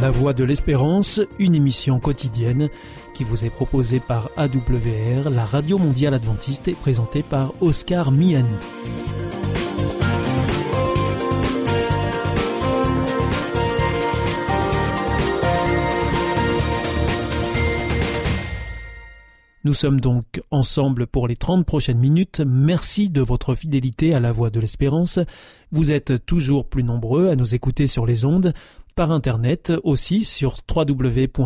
La Voix de l'Espérance, une émission quotidienne qui vous est proposée par AWR, la radio mondiale adventiste et présentée par Oscar Miani. Nous sommes donc ensemble pour les 30 prochaines minutes. Merci de votre fidélité à la voix de l'espérance. Vous êtes toujours plus nombreux à nous écouter sur les ondes, par internet aussi sur www.awr.org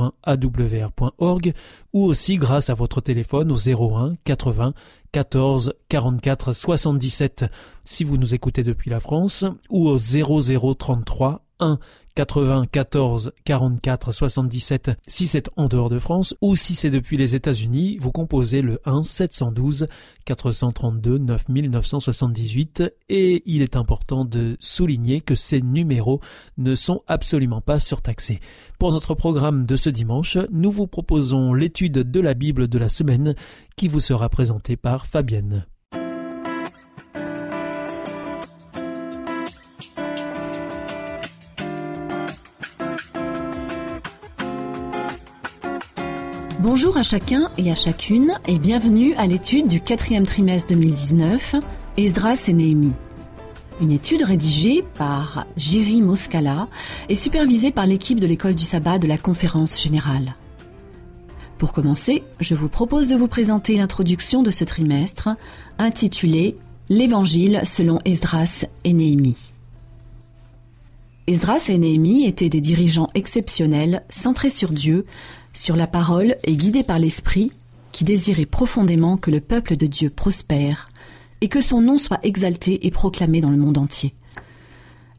ou aussi grâce à votre téléphone au 01 80 14 44 77 si vous nous écoutez depuis la France ou au 0033 1 94 44 77 si c'est en dehors de France ou si c'est depuis les États-Unis, vous composez le 1 712 432 9978 et il est important de souligner que ces numéros ne sont absolument pas surtaxés. Pour notre programme de ce dimanche, nous vous proposons l'étude de la Bible de la semaine qui vous sera présentée par Fabienne. Bonjour à chacun et à chacune et bienvenue à l'étude du quatrième trimestre 2019, Esdras et Néhémie. Une étude rédigée par Jerry Moscala et supervisée par l'équipe de l'école du sabbat de la conférence générale. Pour commencer, je vous propose de vous présenter l'introduction de ce trimestre intitulée L'Évangile selon Esdras et Néhémie. Esdras et Néhémie étaient des dirigeants exceptionnels, centrés sur Dieu, sur la parole et guidés par l'Esprit, qui désirait profondément que le peuple de Dieu prospère et que son nom soit exalté et proclamé dans le monde entier.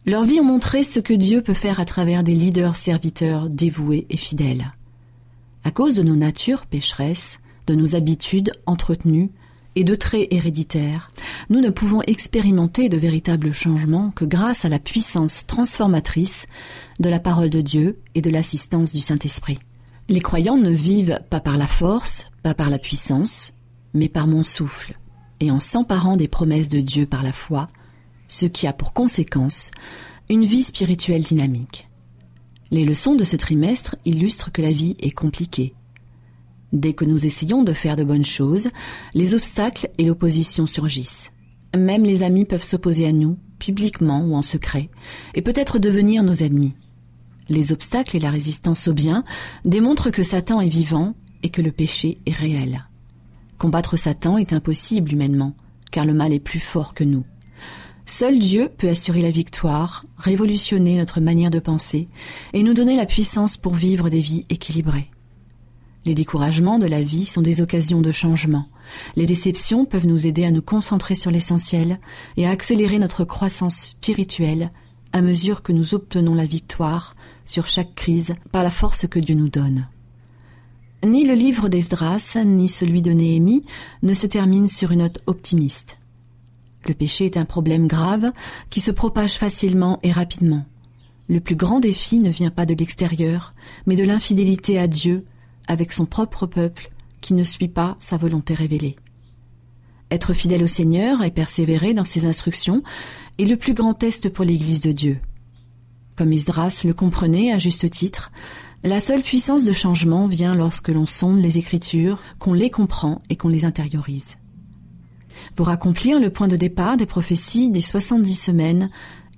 Leur vie ont montré ce que Dieu peut faire à travers des leaders serviteurs dévoués et fidèles. À cause de nos natures pécheresses, de nos habitudes entretenues et de traits héréditaires, nous ne pouvons expérimenter de véritables changements que grâce à la puissance transformatrice de la parole de Dieu et de l'assistance du Saint-Esprit. Les croyants ne vivent pas par la force, pas par la puissance, mais par mon souffle, et en s'emparant des promesses de Dieu par la foi, ce qui a pour conséquence une vie spirituelle dynamique. Les leçons de ce trimestre illustrent que la vie est compliquée. Dès que nous essayons de faire de bonnes choses, les obstacles et l'opposition surgissent. Même les amis peuvent s'opposer à nous, publiquement ou en secret, et peut-être devenir nos ennemis. Les obstacles et la résistance au bien démontrent que Satan est vivant et que le péché est réel. Combattre Satan est impossible humainement, car le mal est plus fort que nous. Seul Dieu peut assurer la victoire, révolutionner notre manière de penser et nous donner la puissance pour vivre des vies équilibrées. Les découragements de la vie sont des occasions de changement. Les déceptions peuvent nous aider à nous concentrer sur l'essentiel et à accélérer notre croissance spirituelle à mesure que nous obtenons la victoire sur chaque crise par la force que Dieu nous donne. Ni le livre d'Esdras, ni celui de Néhémie ne se terminent sur une note optimiste. Le péché est un problème grave qui se propage facilement et rapidement. Le plus grand défi ne vient pas de l'extérieur, mais de l'infidélité à Dieu avec son propre peuple qui ne suit pas sa volonté révélée. Être fidèle au Seigneur et persévérer dans ses instructions est le plus grand test pour l'Église de Dieu. Comme Isdras le comprenait à juste titre, la seule puissance de changement vient lorsque l'on sonde les Écritures, qu'on les comprend et qu'on les intériorise. Pour accomplir le point de départ des prophéties des 70 semaines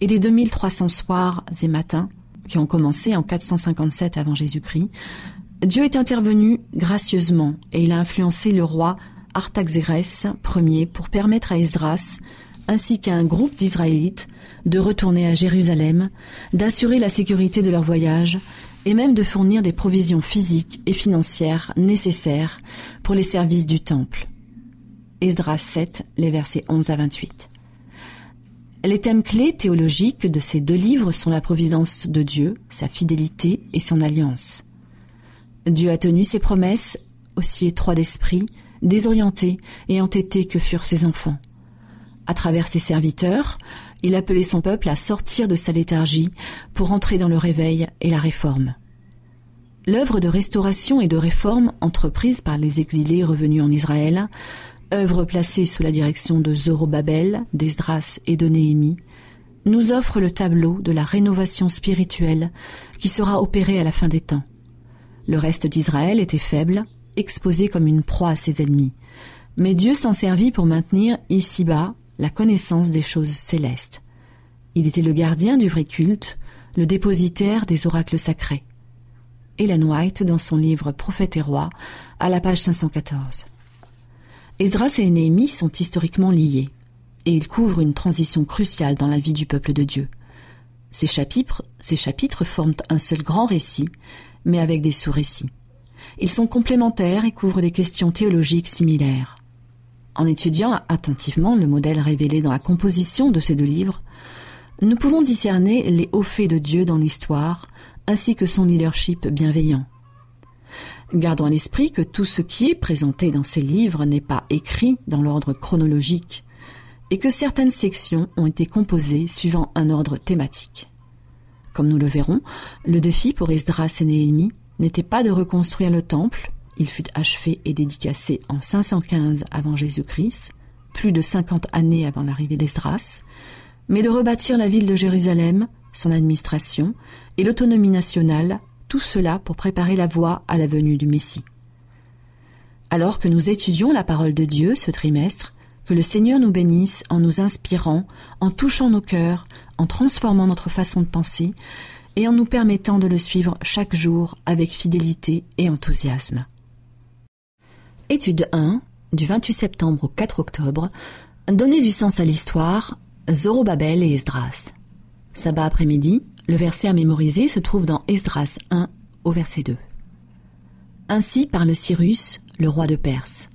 et des 2300 soirs et matins, qui ont commencé en 457 avant Jésus-Christ, Dieu est intervenu gracieusement et il a influencé le roi Artaxerès Ier pour permettre à Esdras ainsi qu'à un groupe d'Israélites de retourner à Jérusalem, d'assurer la sécurité de leur voyage et même de fournir des provisions physiques et financières nécessaires pour les services du temple. Esdras 7, les versets 11 à 28. Les thèmes clés théologiques de ces deux livres sont la providence de Dieu, sa fidélité et son alliance. Dieu a tenu ses promesses, aussi étroits d'esprit, désorientés et entêtés que furent ses enfants. À travers ses serviteurs, il appelait son peuple à sortir de sa léthargie pour entrer dans le réveil et la réforme. L'œuvre de restauration et de réforme entreprise par les exilés revenus en Israël, œuvre placée sous la direction de Zorobabel, d'Esdras et de Néhémie, nous offre le tableau de la rénovation spirituelle qui sera opérée à la fin des temps. Le reste d'Israël était faible, exposé comme une proie à ses ennemis. Mais Dieu s'en servit pour maintenir ici-bas la connaissance des choses célestes. Il était le gardien du vrai culte, le dépositaire des oracles sacrés. Ellen White, dans son livre Prophète et roi, à la page 514. Esdras et Néhémie sont historiquement liés, et ils couvrent une transition cruciale dans la vie du peuple de Dieu. Ces chapitres, ces chapitres forment un seul grand récit, mais avec des sous-récits. Ils sont complémentaires et couvrent des questions théologiques similaires. En étudiant attentivement le modèle révélé dans la composition de ces deux livres, nous pouvons discerner les hauts faits de Dieu dans l'histoire, ainsi que son leadership bienveillant. Gardons à l'esprit que tout ce qui est présenté dans ces livres n'est pas écrit dans l'ordre chronologique, et que certaines sections ont été composées suivant un ordre thématique. Comme nous le verrons, le défi pour Esdras et Néhémie n'était pas de reconstruire le temple, il fut achevé et dédicacé en 515 avant Jésus-Christ, plus de 50 années avant l'arrivée d'Esdras, mais de rebâtir la ville de Jérusalem, son administration et l'autonomie nationale, tout cela pour préparer la voie à la venue du Messie. Alors que nous étudions la parole de Dieu ce trimestre, que le Seigneur nous bénisse en nous inspirant, en touchant nos cœurs, en transformant notre façon de penser et en nous permettant de le suivre chaque jour avec fidélité et enthousiasme. Étude 1, du 28 septembre au 4 octobre, Donner du sens à l'histoire, Zorobabel et Esdras. Sabbat après-midi, le verset à mémoriser se trouve dans Esdras 1 au verset 2. Ainsi parle Cyrus, le roi de Perse.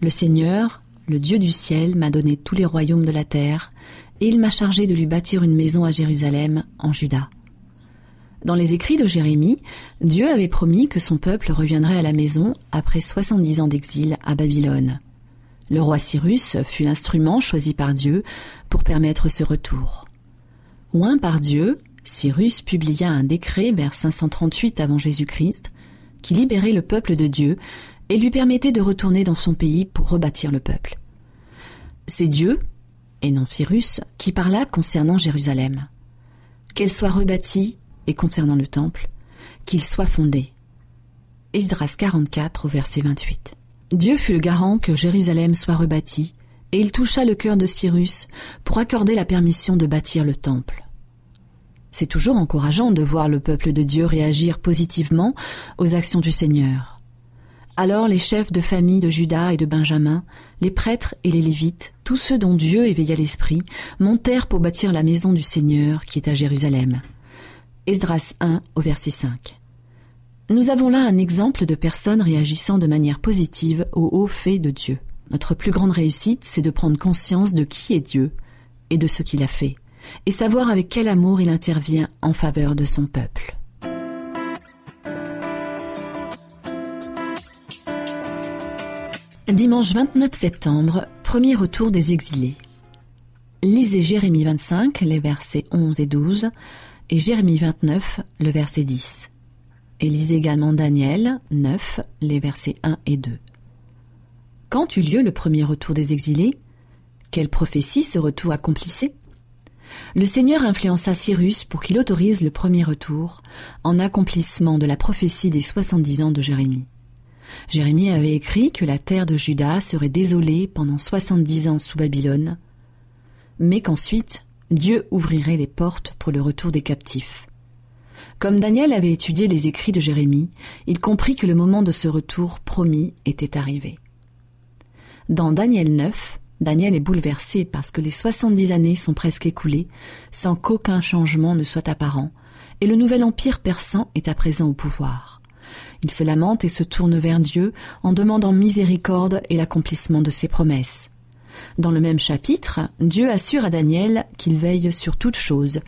Le Seigneur, le Dieu du ciel, m'a donné tous les royaumes de la terre, et il m'a chargé de lui bâtir une maison à Jérusalem, en Juda. Dans les écrits de Jérémie, Dieu avait promis que son peuple reviendrait à la maison après soixante-dix ans d'exil à Babylone. Le roi Cyrus fut l'instrument choisi par Dieu pour permettre ce retour. Oint par Dieu, Cyrus publia un décret vers 538 avant Jésus-Christ qui libérait le peuple de Dieu et lui permettait de retourner dans son pays pour rebâtir le peuple. C'est Dieu, et non Cyrus, qui parla concernant Jérusalem. Qu'elle soit rebâtie, et concernant le temple, qu'il soit fondé. Esdras 44 verset 28. Dieu fut le garant que Jérusalem soit rebâtie, et il toucha le cœur de Cyrus pour accorder la permission de bâtir le temple. C'est toujours encourageant de voir le peuple de Dieu réagir positivement aux actions du Seigneur. Alors les chefs de famille de Judas et de Benjamin, les prêtres et les Lévites, tous ceux dont Dieu éveilla l'esprit, montèrent pour bâtir la maison du Seigneur qui est à Jérusalem. Esdras 1 au verset 5. Nous avons là un exemple de personnes réagissant de manière positive aux hauts faits de Dieu. Notre plus grande réussite, c'est de prendre conscience de qui est Dieu et de ce qu'il a fait, et savoir avec quel amour il intervient en faveur de son peuple. Dimanche 29 septembre, premier retour des exilés. Lisez Jérémie 25, les versets 11 et 12, et Jérémie 29, le verset 10 et lisez également Daniel 9, les versets 1 et 2. Quand eut lieu le premier retour des exilés Quelle prophétie ce retour accomplissait? Le Seigneur influença Cyrus pour qu'il autorise le premier retour, en accomplissement de la prophétie des soixante-dix ans de Jérémie. Jérémie avait écrit que la terre de Juda serait désolée pendant soixante-dix ans sous Babylone, mais qu'ensuite Dieu ouvrirait les portes pour le retour des captifs. Comme Daniel avait étudié les écrits de Jérémie, il comprit que le moment de ce retour promis était arrivé. Dans Daniel 9, Daniel est bouleversé parce que les soixante-dix années sont presque écoulées sans qu'aucun changement ne soit apparent, et le nouvel empire persan est à présent au pouvoir. Il se lamente et se tourne vers Dieu en demandant miséricorde et l'accomplissement de ses promesses. Dans le même chapitre, Dieu assure à Daniel qu'il veille sur toute chose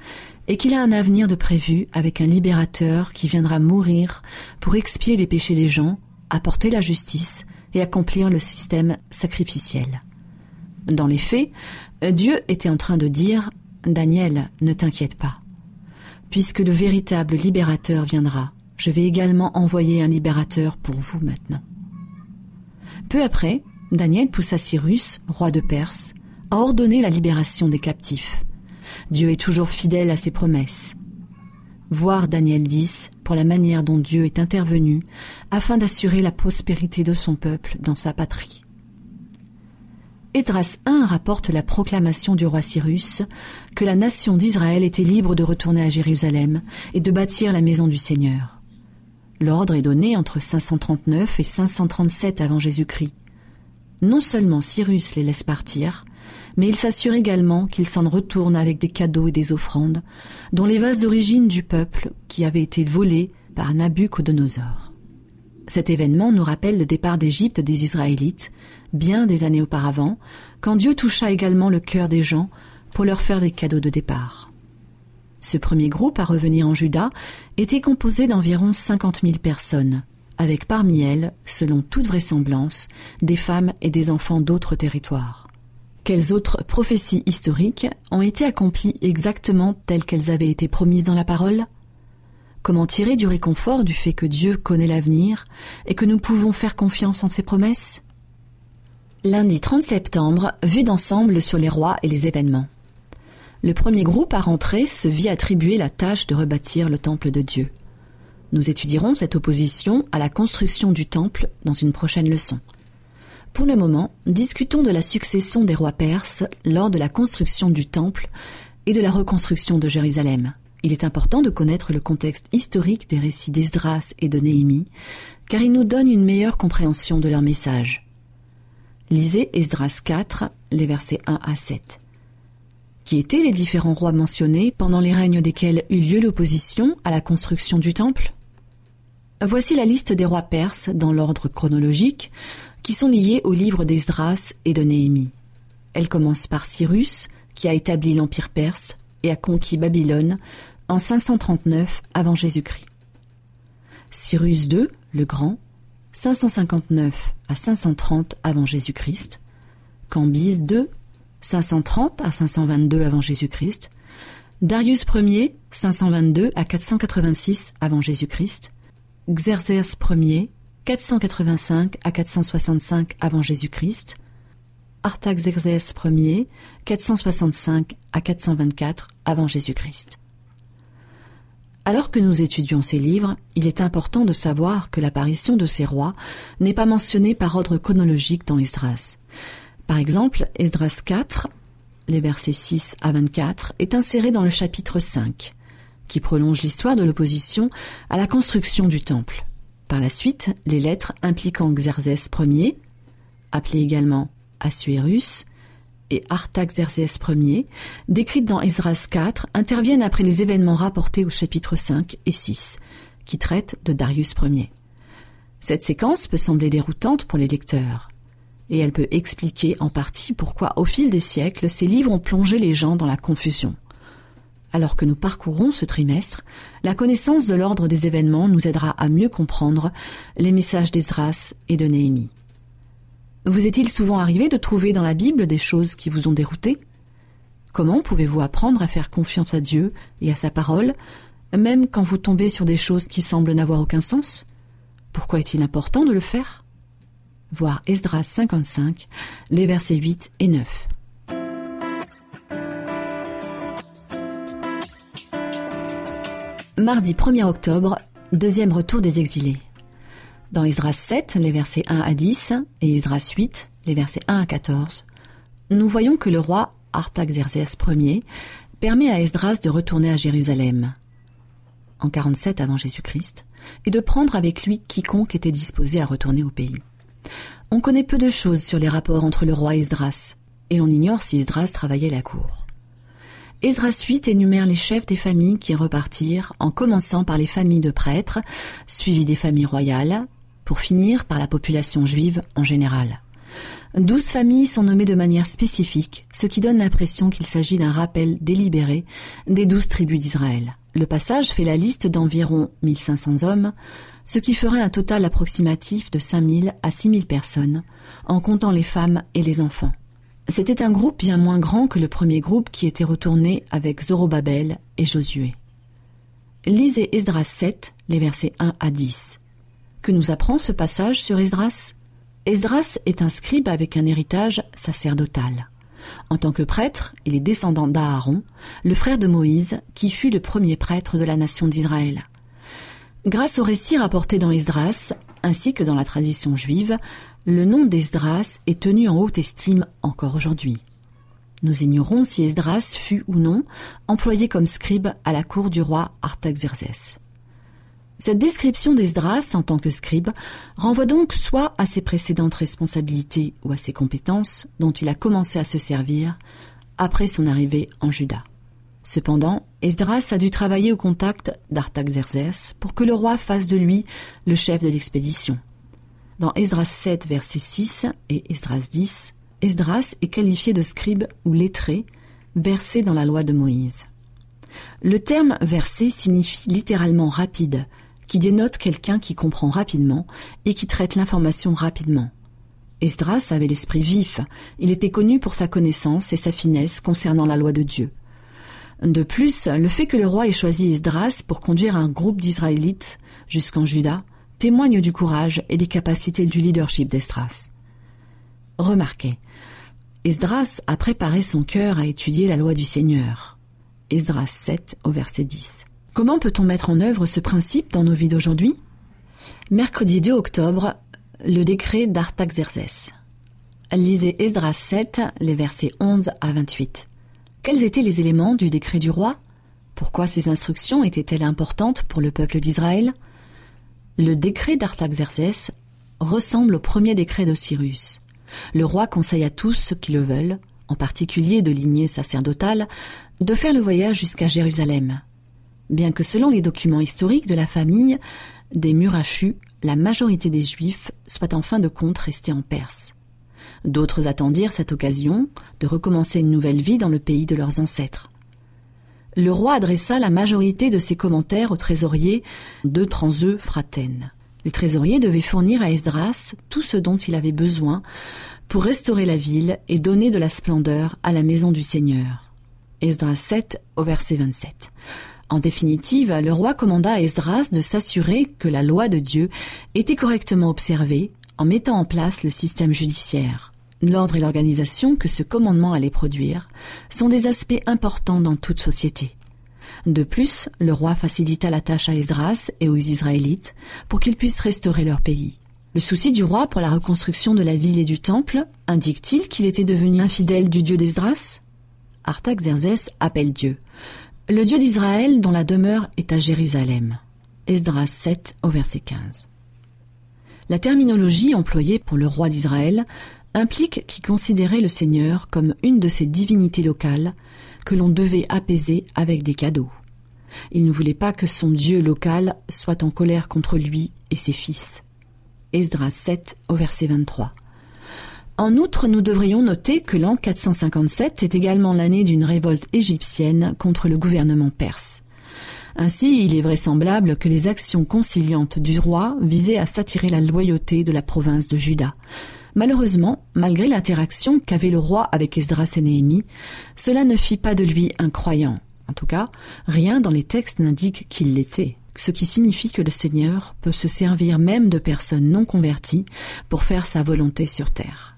et qu'il a un avenir de prévu avec un libérateur qui viendra mourir pour expier les péchés des gens, apporter la justice et accomplir le système sacrificiel. Dans les faits, Dieu était en train de dire Daniel, ne t'inquiète pas. Puisque le véritable libérateur viendra, je vais également envoyer un libérateur pour vous maintenant. Peu après, Daniel poussa Cyrus, roi de Perse, à ordonner la libération des captifs. Dieu est toujours fidèle à ses promesses. Voir Daniel 10 pour la manière dont Dieu est intervenu afin d'assurer la prospérité de son peuple dans sa patrie. Esdras 1 rapporte la proclamation du roi Cyrus que la nation d'Israël était libre de retourner à Jérusalem et de bâtir la maison du Seigneur. L'ordre est donné entre 539 et 537 avant Jésus-Christ. Non seulement Cyrus les laisse partir, mais il s'assure également qu'ils s'en retournent avec des cadeaux et des offrandes, dont les vases d'origine du peuple qui avaient été volés par Nabucodonosor. Cet événement nous rappelle le départ d'Égypte des Israélites, bien des années auparavant, quand Dieu toucha également le cœur des gens pour leur faire des cadeaux de départ. Ce premier groupe à revenir en Juda était composé d'environ cinquante mille personnes, avec parmi elles, selon toute vraisemblance, des femmes et des enfants d'autres territoires. Quelles autres prophéties historiques ont été accomplies exactement telles qu'elles avaient été promises dans la parole? Comment tirer du réconfort du fait que Dieu connaît l'avenir et que nous pouvons faire confiance en ses promesses? Lundi 30 septembre, vue d'ensemble sur les rois et les événements. Le premier groupe à rentrer se vit attribuer la tâche de rebâtir le temple de Dieu. Nous étudierons cette opposition à la construction du temple dans une prochaine leçon. Pour le moment, discutons de la succession des rois perses lors de la construction du temple et de la reconstruction de Jérusalem. Il est important de connaître le contexte historique des récits d'Esdras et de Néhémie, car il nous donne une meilleure compréhension de leur message. Lisez Esdras 4, les versets 1 à 7. Qui étaient les différents rois mentionnés pendant les règnes desquels eut lieu l'opposition à la construction du temple? Voici la liste des rois perses dans l'ordre chronologique, qui sont liées au livre d'Esdras et de Néhémie. Elle commence par Cyrus, qui a établi l'empire perse et a conquis Babylone en 539 avant Jésus-Christ. Cyrus II, le Grand, 559 à 530 avant Jésus-Christ. Cambyse II, 530 à 522 avant Jésus-Christ. Darius Ier, 522 à 486 avant Jésus-Christ. Xerxès Ier, 485 à 465 avant Jésus-Christ, Artaxerxès Ier, 465 à 424 avant Jésus-Christ. Alors que nous étudions ces livres, il est important de savoir que l'apparition de ces rois n'est pas mentionnée par ordre chronologique dans Esdras. Par exemple, Esdras 4, les versets 6 à 24, est inséré dans le chapitre 5, qui prolonge l'histoire de l'opposition à la construction du temple. Par la suite, les lettres impliquant Xerxès Ier, appelé également Assuérus, et Artaxerxès Ier, décrites dans Esdras 4, interviennent après les événements rapportés au chapitre 5 et 6, qui traitent de Darius Ier. Cette séquence peut sembler déroutante pour les lecteurs, et elle peut expliquer en partie pourquoi, au fil des siècles, ces livres ont plongé les gens dans la confusion. Alors que nous parcourons ce trimestre, la connaissance de l'ordre des événements nous aidera à mieux comprendre les messages d'Esdras et de Néhémie. Vous est-il souvent arrivé de trouver dans la Bible des choses qui vous ont dérouté? Comment pouvez-vous apprendre à faire confiance à Dieu et à sa parole, même quand vous tombez sur des choses qui semblent n'avoir aucun sens? Pourquoi est-il important de le faire? Voir Esdras 55, les versets 8 et 9. Mardi 1er octobre, deuxième retour des exilés. Dans Esdras 7, les versets 1 à 10, et Esdras 8, les versets 1 à 14, nous voyons que le roi Artaxerxès Ier permet à Esdras de retourner à Jérusalem, en 47 avant Jésus-Christ, et de prendre avec lui quiconque était disposé à retourner au pays. On connaît peu de choses sur les rapports entre le roi et Esdras, et l'on ignore si Esdras travaillait la cour. Esdras 8 énumère les chefs des familles qui repartirent, en commençant par les familles de prêtres, suivies des familles royales, pour finir par la population juive en général. Douze familles sont nommées de manière spécifique, ce qui donne l'impression qu'il s'agit d'un rappel délibéré des douze tribus d'Israël. Le passage fait la liste d'environ 1500 hommes, ce qui ferait un total approximatif de 5000 à 6000 personnes, en comptant les femmes et les enfants. C'était un groupe bien moins grand que le premier groupe qui était retourné avec Zorobabel et Josué. Lisez Esdras 7, les versets 1 à 10. Que nous apprend ce passage sur Esdras? Esdras est un scribe avec un héritage sacerdotal. En tant que prêtre, il est descendant d'Aaron, le frère de Moïse, qui fut le premier prêtre de la nation d'Israël. Grâce au récit rapporté dans Esdras, ainsi que dans la tradition juive, le nom d'Esdras est tenu en haute estime encore aujourd'hui. Nous ignorons si Esdras fut ou non employé comme scribe à la cour du roi Artaxerxès. Cette description d'Esdras en tant que scribe renvoie donc soit à ses précédentes responsabilités ou à ses compétences dont il a commencé à se servir après son arrivée en Juda. Cependant, Esdras a dû travailler au contact d'Artaxerxès pour que le roi fasse de lui le chef de l'expédition. Dans Esdras 7, verset 6 et Esdras 10, Esdras est qualifié de scribe ou lettré, versé dans la loi de Moïse. Le terme versé signifie littéralement rapide, qui dénote quelqu'un qui comprend rapidement et qui traite l'information rapidement. Esdras avait l'esprit vif, il était connu pour sa connaissance et sa finesse concernant la loi de Dieu. De plus, le fait que le roi ait choisi Esdras pour conduire un groupe d'Israélites jusqu'en Juda témoigne du courage et des capacités du leadership d'Esdras. Remarquez, Esdras a préparé son cœur à étudier la loi du Seigneur. Esdras 7 au verset 10. Comment peut-on mettre en œuvre ce principe dans nos vies d'aujourd'hui? Mercredi 2 octobre, le décret d'Artaxerxès. Lisez Esdras 7, les versets 11 à 28. Quels étaient les éléments du décret du roi? Pourquoi ces instructions étaient-elles importantes pour le peuple d'Israël? Le décret d'Artaxerxès ressemble au premier décret d'Osiris. Le roi conseille à tous ceux qui le veulent, en particulier de lignée sacerdotale, de faire le voyage jusqu'à Jérusalem, bien que selon les documents historiques de la famille des Murachus, la majorité des Juifs soient en fin de compte restés en Perse. D'autres attendirent cette occasion de recommencer une nouvelle vie dans le pays de leurs ancêtres. Le roi adressa la majorité de ses commentaires au trésorier de Transeux Fraten. Le trésorier devait fournir à Esdras tout ce dont il avait besoin pour restaurer la ville et donner de la splendeur à la maison du Seigneur. Esdras 7 au verset 27. En définitive, le roi commanda à Esdras de s'assurer que la loi de Dieu était correctement observée en mettant en place le système judiciaire. L'ordre et l'organisation que ce commandement allait produire sont des aspects importants dans toute société. De plus, le roi facilita la tâche à Esdras et aux Israélites pour qu'ils puissent restaurer leur pays. Le souci du roi pour la reconstruction de la ville et du temple indique-t-il qu'il était devenu infidèle du dieu d'Esdras? Artaxerxès appelle Dieu le Dieu d'Israël dont la demeure est à Jérusalem. Esdras 7 au verset 15. La terminologie employée pour le roi d'Israël implique qu'il considérait le Seigneur comme une de ses divinités locales que l'on devait apaiser avec des cadeaux. Il ne voulait pas que son Dieu local soit en colère contre lui et ses fils. Esdras 7 au verset 23. En outre, nous devrions noter que l'an 457 est également l'année d'une révolte égyptienne contre le gouvernement perse. Ainsi, il est vraisemblable que les actions conciliantes du roi visaient à s'attirer la loyauté de la province de Juda. Malheureusement, malgré l'interaction qu'avait le roi avec Esdras et Néhémie, cela ne fit pas de lui un croyant. En tout cas, rien dans les textes n'indique qu'il l'était, ce qui signifie que le Seigneur peut se servir même de personnes non converties pour faire sa volonté sur terre.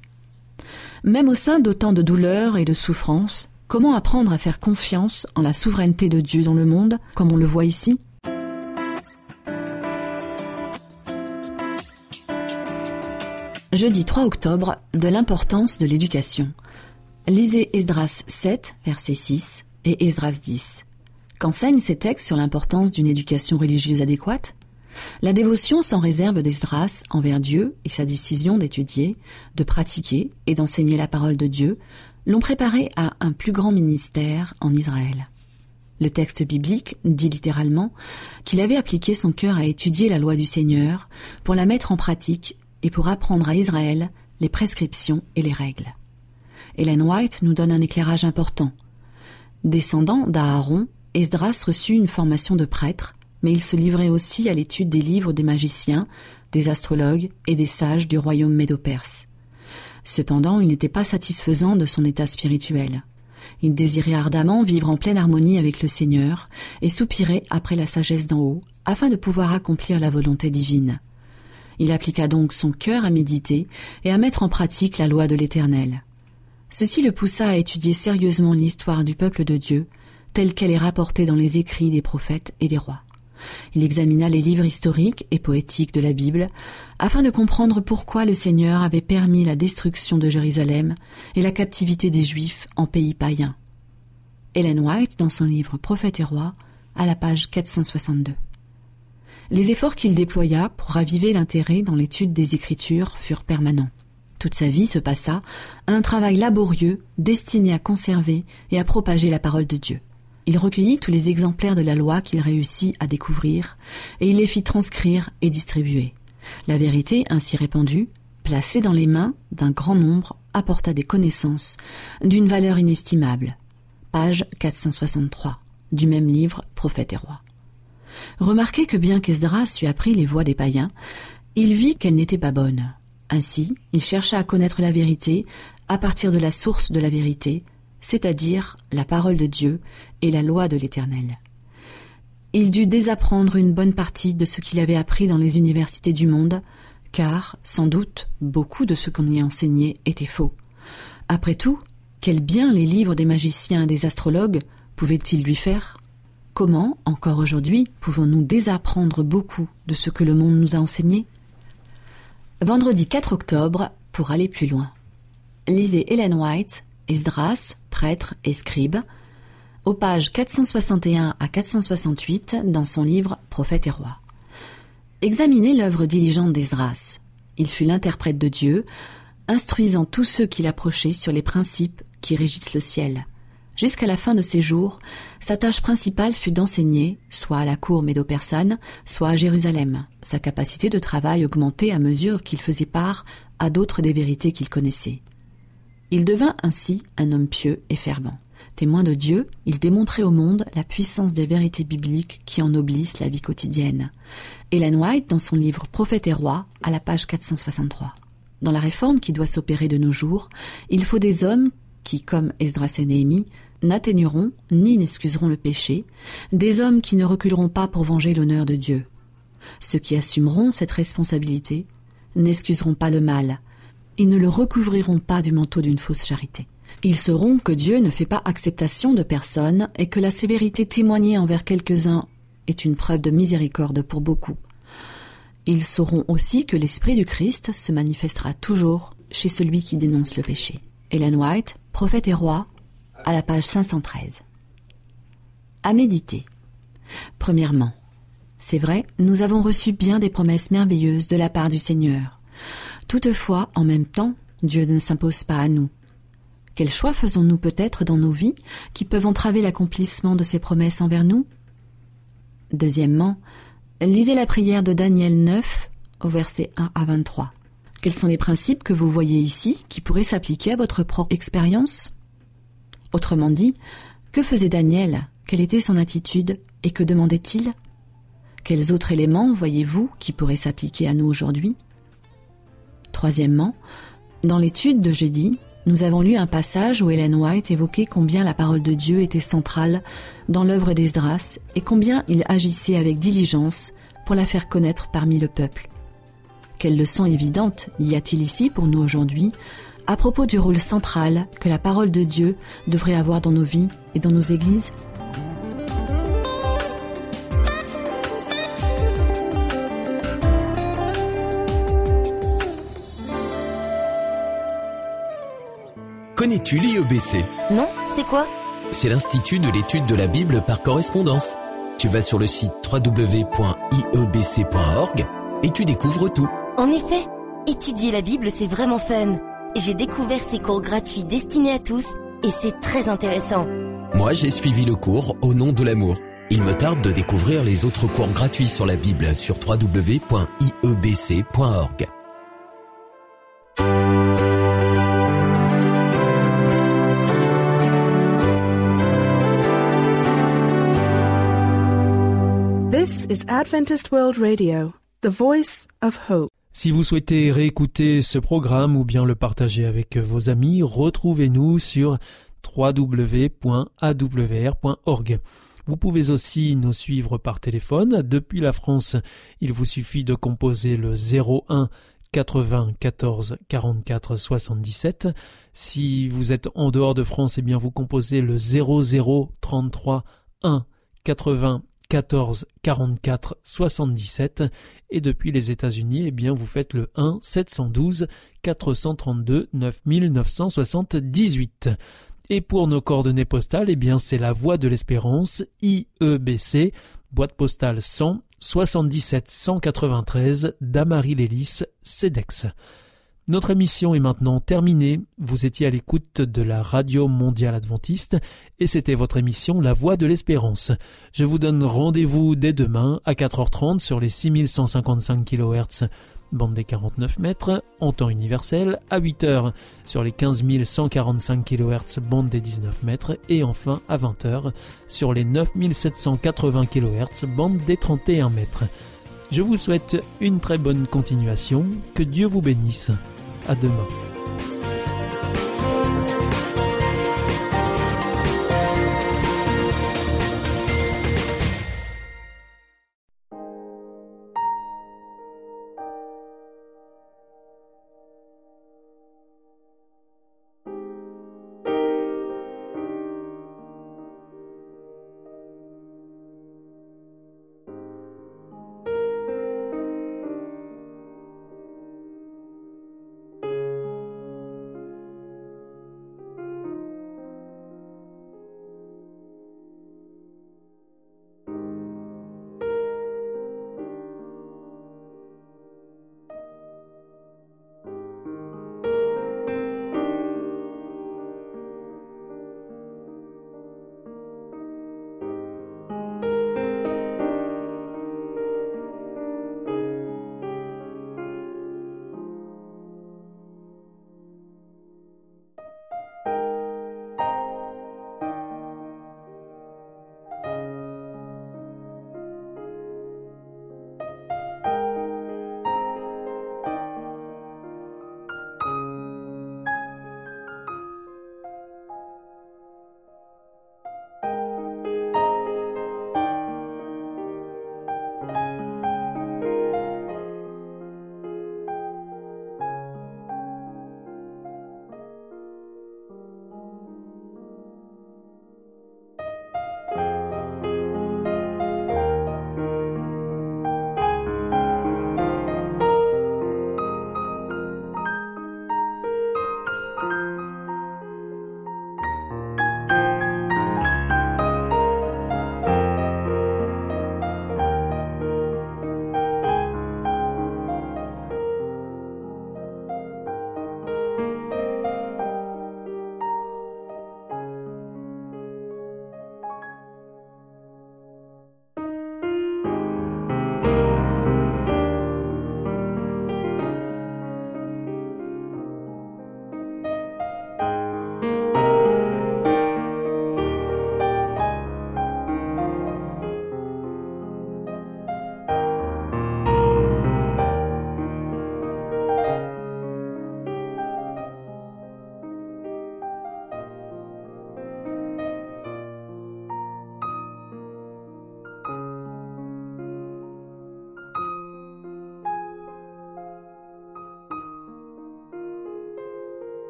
Même au sein d'autant de douleurs et de souffrances, comment apprendre à faire confiance en la souveraineté de Dieu dans le monde, comme on le voit ici? Jeudi 3 octobre, de l'importance de l'éducation. Lisez Esdras 7, verset 6 et Esdras 10. Qu'enseignent ces textes sur l'importance d'une éducation religieuse adéquate? La dévotion sans réserve d'Esdras envers Dieu et sa décision d'étudier, de pratiquer et d'enseigner la parole de Dieu l'ont préparé à un plus grand ministère en Israël. Le texte biblique dit littéralement qu'il avait appliqué son cœur à étudier la loi du Seigneur pour la mettre en pratique et pour apprendre à Israël les prescriptions et les règles. Hélène White nous donne un éclairage important. Descendant d'Aaron, Esdras reçut une formation de prêtre mais il se livrait aussi à l'étude des livres des magiciens, des astrologues et des sages du royaume médo-perse. Cependant, il n'était pas satisfaisant de son état spirituel. Il désirait ardemment vivre en pleine harmonie avec le Seigneur et soupirait après la sagesse d'en haut, afin de pouvoir accomplir la volonté divine. Il appliqua donc son cœur à méditer et à mettre en pratique la loi de l'Éternel. Ceci le poussa à étudier sérieusement l'histoire du peuple de Dieu, telle qu'elle est rapportée dans les écrits des prophètes et des rois. Il examina les livres historiques et poétiques de la Bible afin de comprendre pourquoi le Seigneur avait permis la destruction de Jérusalem et la captivité des Juifs en pays païens. Ellen White, dans son livre Prophète et roi, à la page 462. Les efforts qu'il déploya pour raviver l'intérêt dans l'étude des Écritures furent permanents. Toute sa vie se passa à un travail laborieux destiné à conserver et à propager la parole de Dieu. Il recueillit tous les exemplaires de la loi qu'il réussit à découvrir, et il les fit transcrire et distribuer. La vérité ainsi répandue, placée dans les mains d'un grand nombre, apporta des connaissances d'une valeur inestimable. Page 463 du même livre Prophète et roi. Remarquez que bien qu'Esdras eût appris les voies des païens, il vit qu'elles n'étaient pas bonnes. Ainsi, il chercha à connaître la vérité à partir de la source de la vérité, c'est-à-dire la parole de Dieu et la loi de l'Éternel. Il dut désapprendre une bonne partie de ce qu'il avait appris dans les universités du monde, car, sans doute, beaucoup de ce qu'on y enseignait était faux. Après tout, quel bien les livres des magiciens et des astrologues pouvaient-ils lui faire? Comment, encore aujourd'hui, pouvons-nous désapprendre beaucoup de ce que le monde nous a enseigné? Vendredi 4 octobre, pour aller plus loin. Lisez Helen White, Esdras, prêtre et scribe, aux pages 461 à 468 dans son livre Prophète et roi. Examinez l'œuvre diligente d'Esdras. Il fut l'interprète de Dieu, instruisant tous ceux qui l'approchaient sur les principes qui régissent le ciel. Jusqu'à la fin de ses jours, sa tâche principale fut d'enseigner, soit à la cour médo-persane, soit à Jérusalem. Sa capacité de travail augmentait à mesure qu'il faisait part à d'autres des vérités qu'il connaissait. Il devint ainsi un homme pieux et fervent. Témoin de Dieu, il démontrait au monde la puissance des vérités bibliques qui ennoblissent la vie quotidienne. Ellen White, dans son livre Prophète et roi, à la page 463. Dans la réforme qui doit s'opérer de nos jours, il faut des hommes qui, comme Esdras et n'atténueront ni n'excuseront le péché, des hommes qui ne reculeront pas pour venger l'honneur de Dieu. Ceux qui assumeront cette responsabilité n'excuseront pas le mal, et ne le recouvriront pas du manteau d'une fausse charité. Ils sauront que Dieu ne fait pas acceptation de personne et que la sévérité témoignée envers quelques-uns est une preuve de miséricorde pour beaucoup. Ils sauront aussi que l'Esprit du Christ se manifestera toujours chez celui qui dénonce le péché. Ellen White, Prophète et roi, à la page 513. À méditer. Premièrement, c'est vrai, nous avons reçu bien des promesses merveilleuses de la part du Seigneur. Toutefois, en même temps, Dieu ne s'impose pas à nous. Quels choix faisons-nous peut-être dans nos vies qui peuvent entraver l'accomplissement de ces promesses envers nous? Deuxièmement, lisez la prière de Daniel 9 au verset 1 à 23. Quels sont les principes que vous voyez ici qui pourraient s'appliquer à votre propre expérience? Autrement dit, que faisait Daniel? Quelle était son attitude? Et que demandait-il? Quels autres éléments voyez-vous qui pourraient s'appliquer à nous aujourd'hui? Troisièmement, dans l'étude de jeudi, nous avons lu un passage où Helen White évoquait combien la parole de Dieu était centrale dans l'œuvre d'Esdras et combien il agissait avec diligence pour la faire connaître parmi le peuple. Quelle leçon évidente y a-t-il ici pour nous aujourd'hui? À propos du rôle central que la parole de Dieu devrait avoir dans nos vies et dans nos églises Connais-tu l'IEBC Non, c'est quoi? C'est l'Institut de l'étude de la Bible par correspondance. Tu vas sur le site www.iebc.org et tu découvres tout. En effet, étudier la Bible, c'est vraiment fun. J'ai découvert ces cours gratuits destinés à tous et c'est très intéressant. Moi, j'ai suivi le cours Au nom de l'amour. Il me tarde de découvrir les autres cours gratuits sur la Bible sur www.iebc.org. This is Adventist World Radio, the voice of hope. Si vous souhaitez réécouter ce programme ou bien le partager avec vos amis, retrouvez-nous sur www.awr.org. Vous pouvez aussi nous suivre par téléphone. Depuis la France, il vous suffit de composer le 01 80 14 44 77. Si vous êtes en dehors de France, eh bien vous composez le 00 33 1 80 14 44 77 et depuis les États-Unis, eh bien vous faites le 1 712 432 9978. Et pour nos coordonnées postales, eh bien c'est la Voie de l'Espérance IEBC, boîte postale 100 77 193 Damary Lélis, CEDEX. Notre émission est maintenant terminée. Vous étiez à l'écoute de la Radio Mondiale Adventiste et c'était votre émission La Voix de l'Espérance. Je vous donne rendez-vous dès demain à 4h30 sur les 6155 kHz bande des 49 mètres, en temps universel, à 8h sur les 15 145 kHz, bande des 19 mètres, et enfin à 20h sur les 9780 kHz, bande des 31 mètres. Je vous souhaite une très bonne continuation, que Dieu vous bénisse. À demain.